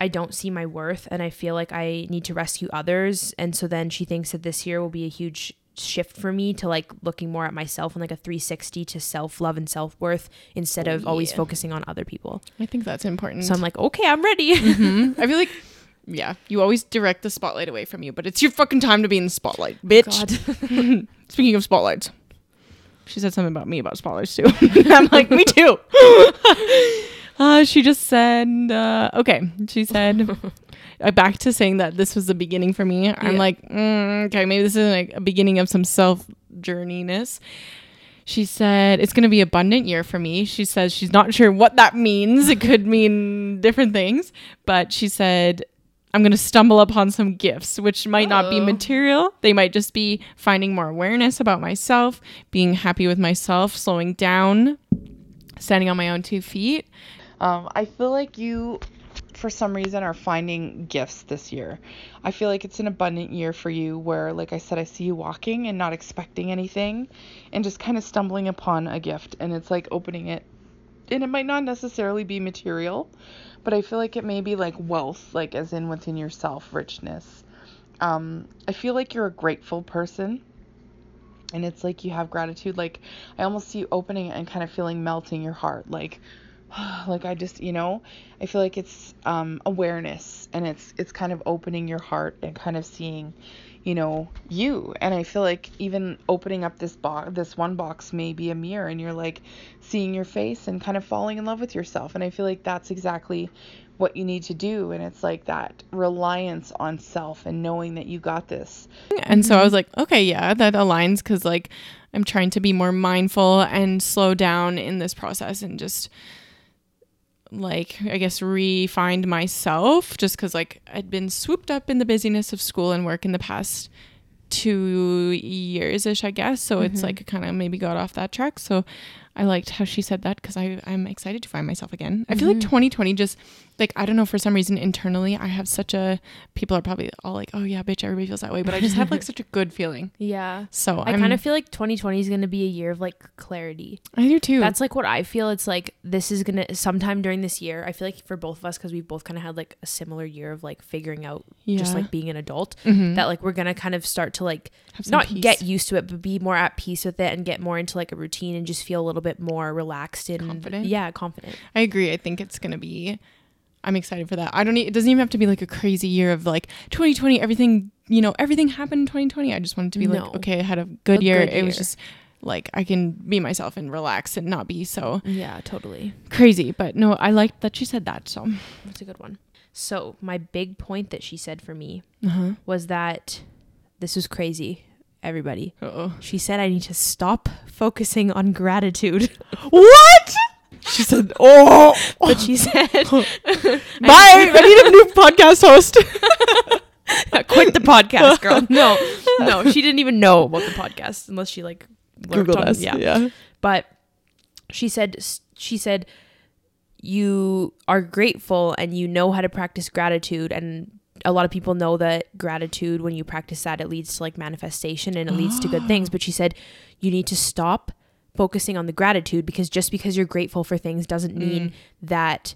[SPEAKER 1] I don't see my worth and I feel like I need to rescue others. And so then she thinks that this year will be a huge shift for me to like looking more at myself and like a 360 to self love and self worth instead of always focusing on other people.
[SPEAKER 2] I think that's important.
[SPEAKER 1] So I'm like, okay, I'm ready.
[SPEAKER 2] Mhm. [LAUGHS] I feel like, yeah, you always direct the spotlight away from you, but it's your fucking time to be in the spotlight, bitch. [LAUGHS] Speaking of spotlights, she said something about me about spoilers too. [LAUGHS] I'm like, me too. Uh, she just said, uh, okay. She said, [LAUGHS] uh, back to saying that this was the beginning for me. I'm
[SPEAKER 1] Yeah.
[SPEAKER 2] like, mm, okay, maybe this is like a beginning of some self journeyness. She said it's going to be abundant year for me. She says she's not sure what that means. It could mean different things, but she said I'm going to stumble upon some gifts, which might not be material. They might just be finding more awareness about myself, being happy with myself, slowing down, standing on my own two feet.
[SPEAKER 3] Um, I feel like you, for some reason, are finding gifts this year. I feel like it's an abundant year for you where, like I said, I see you walking and not expecting anything and just kind of stumbling upon a gift. And it's like opening it. And it might not necessarily be material, but I feel like it may be like wealth, like as in within yourself, richness. Um, I feel like you're a grateful person and it's like you have gratitude like i almost see you opening it and kind of feeling melting your heart like [SIGHS] like i just you know i feel like it's um awareness and it's it's kind of opening your heart and kind of seeing you know you. And i feel like even opening up this box this one box may be a mirror and you're like seeing your face and kind of falling in love with yourself. And i feel like that's exactly what you need to do. And it's like that reliance on self and knowing that you got this.
[SPEAKER 2] And so I was like, okay, yeah, that aligns because like I'm trying to be more mindful and slow down in this process and just like I guess re-find myself just because like I'd been swooped up in the busyness of school and work in the past two years ish, I guess. So it's mm-hmm. like kind of maybe got off that track. So I liked how she said that because I'm excited to find myself again. I feel like 2020 just like I don't know for some reason internally I have such a people are probably all like oh yeah bitch everybody feels that way but I just have like [LAUGHS] such a good feeling.
[SPEAKER 1] Yeah.
[SPEAKER 2] So
[SPEAKER 1] I
[SPEAKER 2] I'm,
[SPEAKER 1] kind of feel like 2020 is going to be a year of like clarity.
[SPEAKER 2] I do too.
[SPEAKER 1] That's like what I feel. It's like this is going to sometime during this year. I feel like for both of us, because we've both kind of had like a similar year of like figuring out just like being an adult,
[SPEAKER 2] Mhm.
[SPEAKER 1] that like we're going to kind of start to like not
[SPEAKER 2] peace.
[SPEAKER 1] get used to it, but be more at peace with it and get more into like a routine and just feel a little bit more relaxed and
[SPEAKER 2] Confident?
[SPEAKER 1] Yeah, confident.
[SPEAKER 2] I agree. I think it's gonna be. I'm excited for that. I don't. Need, it doesn't even have to be like a crazy year of like 2020. Everything you know, everything happened in 2020. I just wanted to be
[SPEAKER 1] No.
[SPEAKER 2] like, okay, I had a good
[SPEAKER 1] A
[SPEAKER 2] year.
[SPEAKER 1] good
[SPEAKER 2] It was just like I can be myself and relax and not be so
[SPEAKER 1] Yeah, totally.
[SPEAKER 2] crazy. But no, I liked that she said that. So.
[SPEAKER 1] That's a good one. So, my big point that she said for me
[SPEAKER 2] Uh-huh.
[SPEAKER 1] was that this was crazy, everybody.
[SPEAKER 2] Uh-oh.
[SPEAKER 1] She said I need to stop focusing on gratitude. [LAUGHS]
[SPEAKER 2] What? She said, "Oh,
[SPEAKER 1] But she said, [LAUGHS] [LAUGHS]
[SPEAKER 2] bye. I need a new podcast host."
[SPEAKER 1] quit the podcast, girl. No, no, she didn't even know about the podcast unless she like
[SPEAKER 2] Google us.
[SPEAKER 1] Yeah.
[SPEAKER 2] yeah.
[SPEAKER 1] But she said, she said, you are grateful and you know how to practice gratitude and a lot of people know that gratitude when you practice that it leads to like manifestation and it leads to good things. But she said you need to stop focusing on the gratitude because just because you're grateful for things doesn't mean that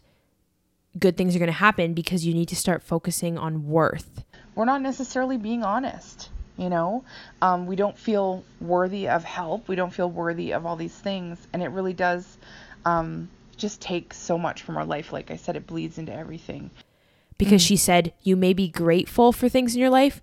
[SPEAKER 1] good things are going to happen because you need to start focusing on worth.
[SPEAKER 3] We're not necessarily being honest you know? Um, we don't feel worthy of help. We don't feel worthy of all these things. And it really does um, just take so much from our life. Like i said it bleeds into everything
[SPEAKER 1] because mm. she said you may be grateful for things in your life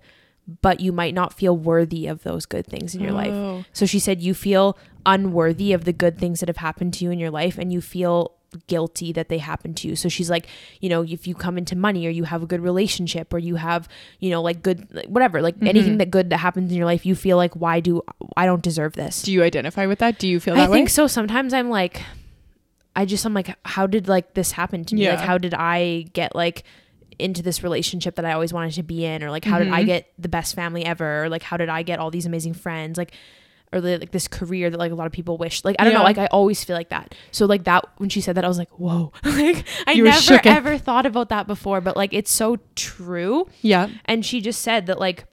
[SPEAKER 1] but you might not feel worthy of those good things in your life
[SPEAKER 2] Oh.
[SPEAKER 1] so she said you feel unworthy of the good things that have happened to you in your life and you feel guilty that they happened to you so she's like you know if you come into money or you have a good relationship or you have you know like good like, whatever like mm-hmm. anything that good that happens in your life you feel like why do i don't deserve this
[SPEAKER 2] Do you identify with that? Do you feel that way?
[SPEAKER 1] I
[SPEAKER 2] way?
[SPEAKER 1] think so. Sometimes I'm like, I just I'm like, how did like this happen to me? Like, how did I get like into this relationship that I always wanted to be in, or like how did I
[SPEAKER 2] Mm-hmm.
[SPEAKER 1] get the best family ever, or like how did I get all these amazing friends, like. Or the, like this career that like a lot of people wish. Like I don't know. Like I always feel like that. So like that when she said that, I was like, whoa. [LAUGHS] like I
[SPEAKER 2] You
[SPEAKER 1] never ever thought about that before. But like it's so true.
[SPEAKER 2] yeah.
[SPEAKER 1] And she just said that like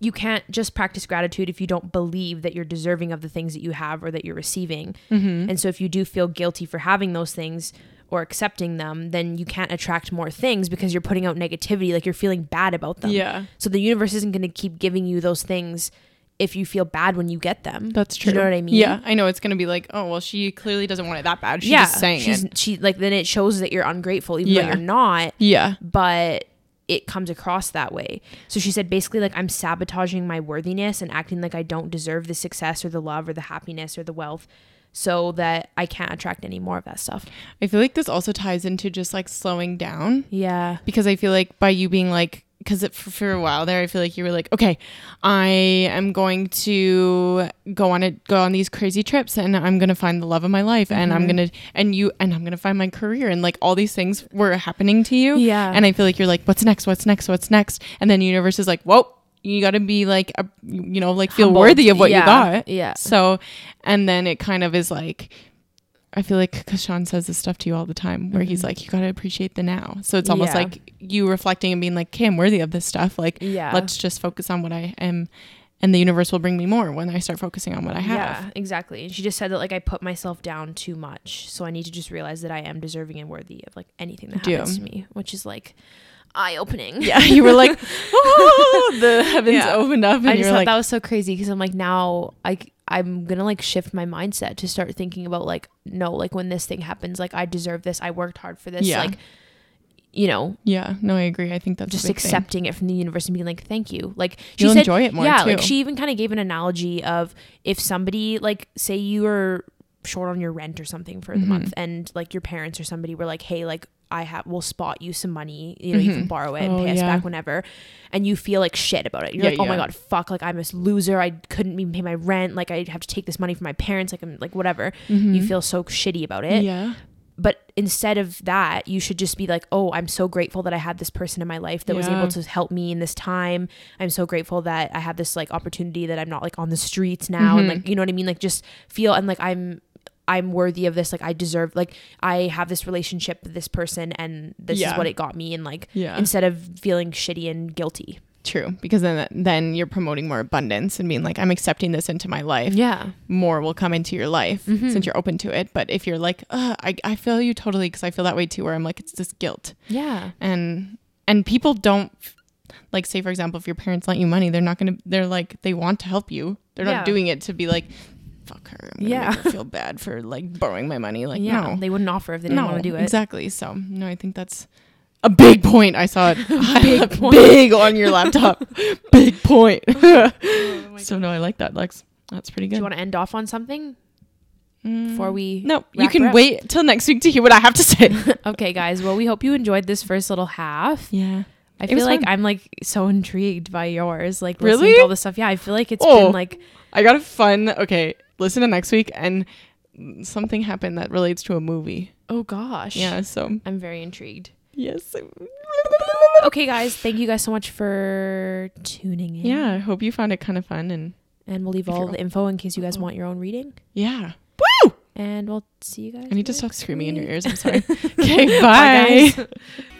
[SPEAKER 1] you can't just practice gratitude if you don't believe that you're deserving of the things that you have or that you're receiving.
[SPEAKER 2] Mm-hmm.
[SPEAKER 1] And so if you do feel guilty for having those things or accepting them, then you can't attract more things because you're putting out negativity, like you're feeling bad about them.
[SPEAKER 2] Yeah.
[SPEAKER 1] So the universe isn't going to keep giving you those things if you feel bad when you get them.
[SPEAKER 2] That's
[SPEAKER 1] Do
[SPEAKER 2] true.
[SPEAKER 1] You know what I mean?
[SPEAKER 2] Yeah, I know it's gonna be like, oh well, she clearly doesn't want it that bad. She's
[SPEAKER 1] yeah.
[SPEAKER 2] just saying
[SPEAKER 1] she's
[SPEAKER 2] it.
[SPEAKER 1] she like then it shows that you're ungrateful even
[SPEAKER 2] Yeah.
[SPEAKER 1] though you're not.
[SPEAKER 2] Yeah,
[SPEAKER 1] But it comes across that way. So she said basically like I'm sabotaging my worthiness and acting like I don't deserve the success or the love or the happiness or the wealth so that I can't attract any more of that stuff.
[SPEAKER 2] I feel like this also ties into just like slowing down
[SPEAKER 1] Yeah.
[SPEAKER 2] because I feel like by you being like, because for, for a while there, I feel like you were like, okay, I am going to go on it, go on these crazy trips, and I'm gonna find the love of my life, and I'm mm-hmm. gonna, and you, and I'm gonna find my career, and like all these things were happening to you,
[SPEAKER 1] Yeah.
[SPEAKER 2] And I feel like you're like, what's next? What's next? What's next? And then the universe is like, whoa, you got to be like, a, you know, like feel
[SPEAKER 1] Humbled.
[SPEAKER 2] worthy of what
[SPEAKER 1] Yeah.
[SPEAKER 2] you got,
[SPEAKER 1] Yeah.
[SPEAKER 2] So, and then it kind of is like. I feel like because Sean says this stuff to you all the time, where he's
[SPEAKER 1] Mhm.
[SPEAKER 2] like, you got to appreciate the now. So it's almost
[SPEAKER 1] Yeah.
[SPEAKER 2] like you reflecting and being like, okay, I'm worthy of this stuff. Like,
[SPEAKER 1] Yeah.
[SPEAKER 2] let's just focus on what I am, and the universe will bring me more when I start focusing on what I have.
[SPEAKER 1] Yeah, exactly. And she just said that like I put myself down too much, so I need to just realize that I am deserving and worthy of like anything that happens to me, which is like eye opening.
[SPEAKER 2] Yeah, you were like, [LAUGHS] oh, the heavens
[SPEAKER 1] Yeah.
[SPEAKER 2] opened up, and
[SPEAKER 1] I just thought
[SPEAKER 2] like,
[SPEAKER 1] that was so crazy because I'm like now I I'm gonna like shift my mindset to start thinking about like no like when this thing happens like I deserve this I worked hard for this
[SPEAKER 2] Yeah.
[SPEAKER 1] like you know
[SPEAKER 2] yeah, no, I agree. I think that's
[SPEAKER 1] just
[SPEAKER 2] a big thing.
[SPEAKER 1] accepting it from the universe and being like thank you like she
[SPEAKER 2] You'll
[SPEAKER 1] said
[SPEAKER 2] enjoy it more
[SPEAKER 1] yeah
[SPEAKER 2] too.
[SPEAKER 1] like she even kind of gave an analogy of if somebody like say you were short on your rent or something for the
[SPEAKER 2] Mhm.
[SPEAKER 1] month and like your parents or somebody were like hey like I have will spot you some money you know you can
[SPEAKER 2] Mhm.
[SPEAKER 1] borrow it and
[SPEAKER 2] Oh,
[SPEAKER 1] pay us
[SPEAKER 2] yeah.
[SPEAKER 1] back whenever and you feel like shit about it. You're
[SPEAKER 2] Yeah,
[SPEAKER 1] like oh my god fuck like I'm a loser. I couldn't even pay my rent. Like I have to take this money from my parents. Like I'm like whatever. You
[SPEAKER 2] Mhm.
[SPEAKER 1] feel so shitty about it.
[SPEAKER 2] Yeah,
[SPEAKER 1] but instead of that you should just be like oh i'm so grateful that i had this person in my life that was able to help me in this time. I'm so grateful that i have this like opportunity that i'm not like on the streets now and
[SPEAKER 2] Mhm.
[SPEAKER 1] like you know what i mean? Like just feel and like i'm i'm worthy of this like i deserve like i have this relationship with this person and this
[SPEAKER 2] Yeah.
[SPEAKER 1] is what it got me and like
[SPEAKER 2] yeah.
[SPEAKER 1] instead of feeling shitty and guilty
[SPEAKER 2] True, because then then you're promoting more abundance and being like, I'm accepting this into my life.
[SPEAKER 1] yeah
[SPEAKER 2] More will come into your life
[SPEAKER 1] Mhm.
[SPEAKER 2] since you're open to it. But if you're like, I I feel you totally because I feel that way too, where I'm like, it's this guilt.
[SPEAKER 1] yeah
[SPEAKER 2] and and people don't like say for example if your parents lent you money they're not gonna they're like they want to help you they're
[SPEAKER 1] Yeah.
[SPEAKER 2] not doing it to be like fuck her i'm
[SPEAKER 1] Yeah.
[SPEAKER 2] her feel bad for like borrowing my money like
[SPEAKER 1] yeah
[SPEAKER 2] no
[SPEAKER 1] they wouldn't offer if they didn't
[SPEAKER 2] no
[SPEAKER 1] want to do it
[SPEAKER 2] exactly so no i think that's a big point i saw it [LAUGHS] [LAUGHS]
[SPEAKER 1] Big point.
[SPEAKER 2] big on your laptop [LAUGHS] big point so no i like that lex that's pretty good.
[SPEAKER 1] do you want to end off on something before
[SPEAKER 2] Mm,
[SPEAKER 1] we
[SPEAKER 2] no you can wait till next week to hear what i have to say
[SPEAKER 1] okay guys well we hope you enjoyed this first little half
[SPEAKER 2] yeah
[SPEAKER 1] I
[SPEAKER 2] It
[SPEAKER 1] feel like
[SPEAKER 2] fun.
[SPEAKER 1] I'm like so intrigued by yours. Like
[SPEAKER 2] Really?
[SPEAKER 1] all this stuff. Yeah, I feel like it's
[SPEAKER 2] Oh.
[SPEAKER 1] been like
[SPEAKER 2] I got a fun. Okay, listen to next week, and something happened that relates to a movie.
[SPEAKER 1] oh gosh.
[SPEAKER 2] Yeah. So
[SPEAKER 1] I'm very intrigued.
[SPEAKER 2] yes.
[SPEAKER 1] Okay, guys, thank you guys so much for tuning in.
[SPEAKER 2] Yeah. I hope you found it kind of fun, and
[SPEAKER 1] And we'll leave all the info in case you guys want your own reading.
[SPEAKER 2] yeah. Woo!
[SPEAKER 1] And we'll see you guys.
[SPEAKER 2] I need to stop screaming in your ears. I'm sorry. [LAUGHS] Okay.
[SPEAKER 1] Bye,
[SPEAKER 2] bye. [LAUGHS]